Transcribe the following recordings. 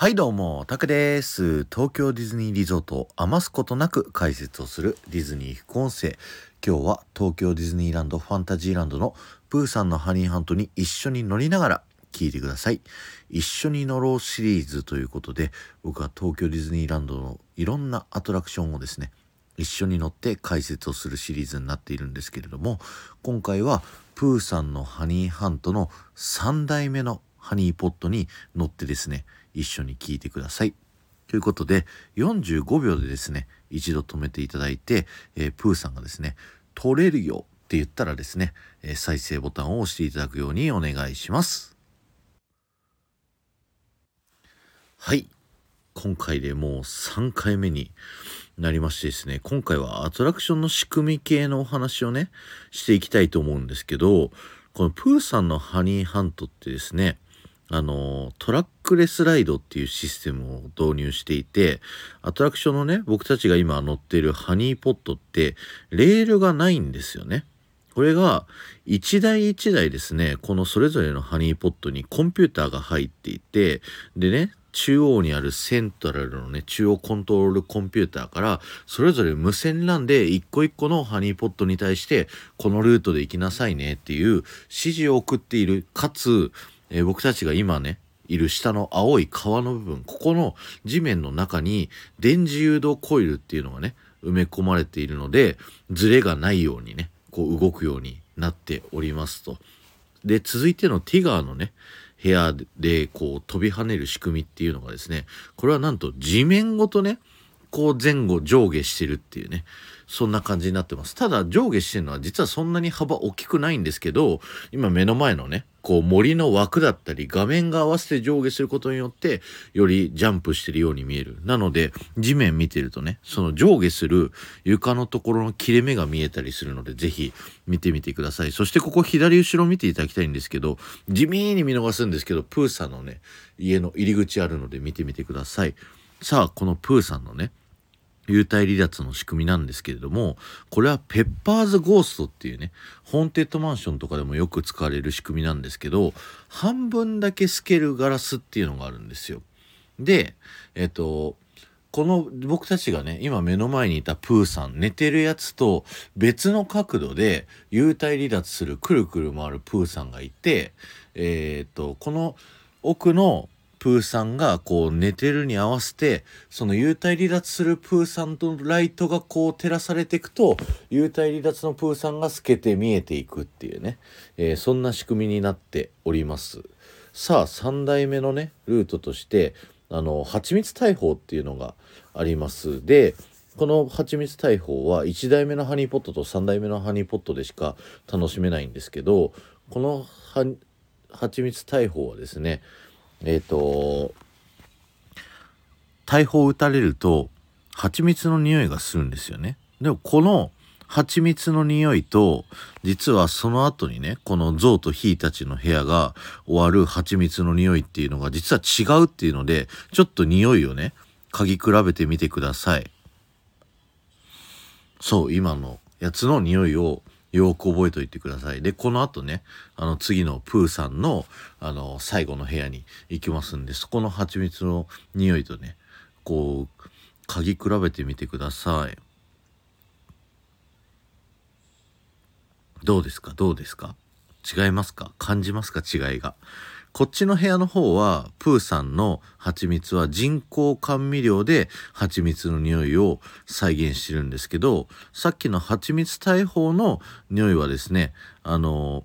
はいどうも、タクです。東京ディズニーリゾートを余すことなく解説をするディズニー副音声。今日は東京ディズニーランドファンタジーランドのプーさんのハニーハントに一緒に乗りながら聞いてください。一緒に乗ろうシリーズということで、僕は東京ディズニーランドのいろんなアトラクションをですね、一緒に乗って解説をするシリーズになっているんですけれども、今回はプーさんのハニーハントの3代目のハニーポットに乗ってですね、一緒に聞いてください。ということで、45秒でですね、一度止めていただいて、えー、プーさんがですね、取れるよって言ったらですね、えー、再生ボタンを押していただくようにお願いします。はい。今回でもう3回目になりましてですね、今回はアトラクションの仕組み系のお話をね、していきたいと思うんですけど、このプーさんのハニーハントってですね、あの、トラックレスライドっていうシステムを導入していて、アトラクションのね、僕たちが今乗っているハニーポットって、レールがないんですよね。これが、一台一台ですね、このそれぞれのハニーポットにコンピューターが入っていて、でね、中央にあるセントラルのね、中央コントロールコンピューターから、それぞれ無線 LAN で一個一個のハニーポットに対して、このルートで行きなさいねっていう指示を送っている。かつ、えー、僕たちが今ね、いる下の青い川の部分、ここの地面の中に電磁誘導コイルっていうのがね、埋め込まれているので、ズレがないようにね、こう動くようになっておりますと。で、続いてのティガーのね、部屋でこう飛び跳ねる仕組みっていうのがですね、これはなんと地面ごとね、こう前後上下してるっていうね、そんな感じになってます。ただ上下してるのは実はそんなに幅大きくないんですけど、今目の前のね、こう森の枠だったり画面が合わせて上下することによってよりジャンプしてるように見える。なので地面見てるとね、その上下する床のところの切れ目が見えたりするのでぜひ見てみてください。そしてここ左後ろ見ていただきたいんですけど、地味に見逃すんですけど、プーさんのね、家の入り口あるので見てみてください。さあ、このプーさんのね、幽体離脱の仕組みなんですけれども、これはペッパーズゴーストっていうね、ホーンテッドマンションとかでもよく使われる仕組みなんですけど、半分だけ透けるガラスっていうのがあるんですよ。で、えっと、この僕たちがね、今目の前にいたプーさん、寝てるやつと別の角度で幽体離脱するくるくる回るプーさんがいて、えー、っと、この奥のプーさんがこう寝てるに合わせてその幽体離脱するプーさんとライトがこう照らされていくと幽体離脱のプーさんが透けて見えていくっていうね、えー、そんな仕組みになっております。さあ3代目のねルートとしてあの蜂蜜大砲っていうのがあります。でこの蜂蜜大砲は1代目のハニーポットと3代目のハニーポットでしか楽しめないんですけどこの蜂蜜大砲はですねえっ、ー、と、大砲撃たれると、蜂蜜の匂いがするんですよね。でもこの蜂蜜の匂いと、実はその後にね、この象とヒーたちの部屋が終わる蜂蜜の匂いっていうのが実は違うっていうので、ちょっと匂いをね、嗅ぎ比べてみてください。そう、今のやつの匂いをよく覚えておいてください。で、この後ね、あの次のプーさんの、あの、最後の部屋に行きますんで、そこの蜂蜜の匂いとね、こう、嗅ぎ比べてみてください。どうですか？どうですか？違いますか？感じますか？違いが。こっちの部屋の方は、プーさんの蜂蜜は人工甘味料で蜂蜜の匂いを再現してるんですけど、さっきの蜂蜜大砲の匂いはですね、あの、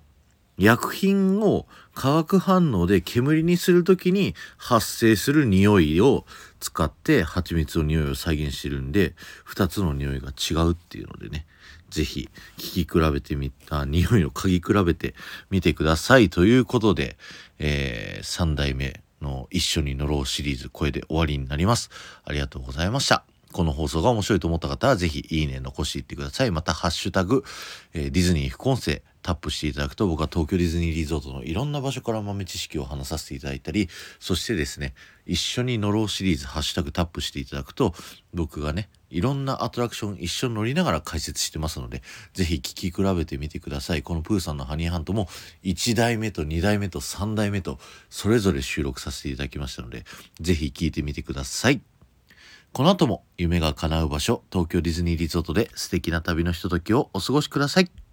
薬品を化学反応で煙にする時に発生する匂いを使って蜂蜜の匂いを再現してるんで、2つの匂いが違うっていうのでね、ぜひ聞き比べてみた、匂いを嗅ぎ比べてみてくださいということで、えー、3代目の一緒に乗ろうシリーズ、これで終わりになります。ありがとうございました。この放送が面白いと思った方は、ぜひいいね残していってください。また、ハッシュタグ、えー、ディズニー副音声、タップしていただくと僕は東京ディズニーリゾートのいろんな場所から豆知識を話させていただいたりそしてですね一緒に乗ろうシリーズハッシュタグタップしていただくと僕がねいろんなアトラクション一緒に乗りながら解説してますのでぜひ聞き比べてみてください。このプーさんのハニーハントも1代目と2代目と3代目とそれぞれ収録させていただきましたのでぜひ聞いてみてください。この後も夢が叶う場所東京ディズニーリゾートで素敵な旅のひとときをお過ごしください。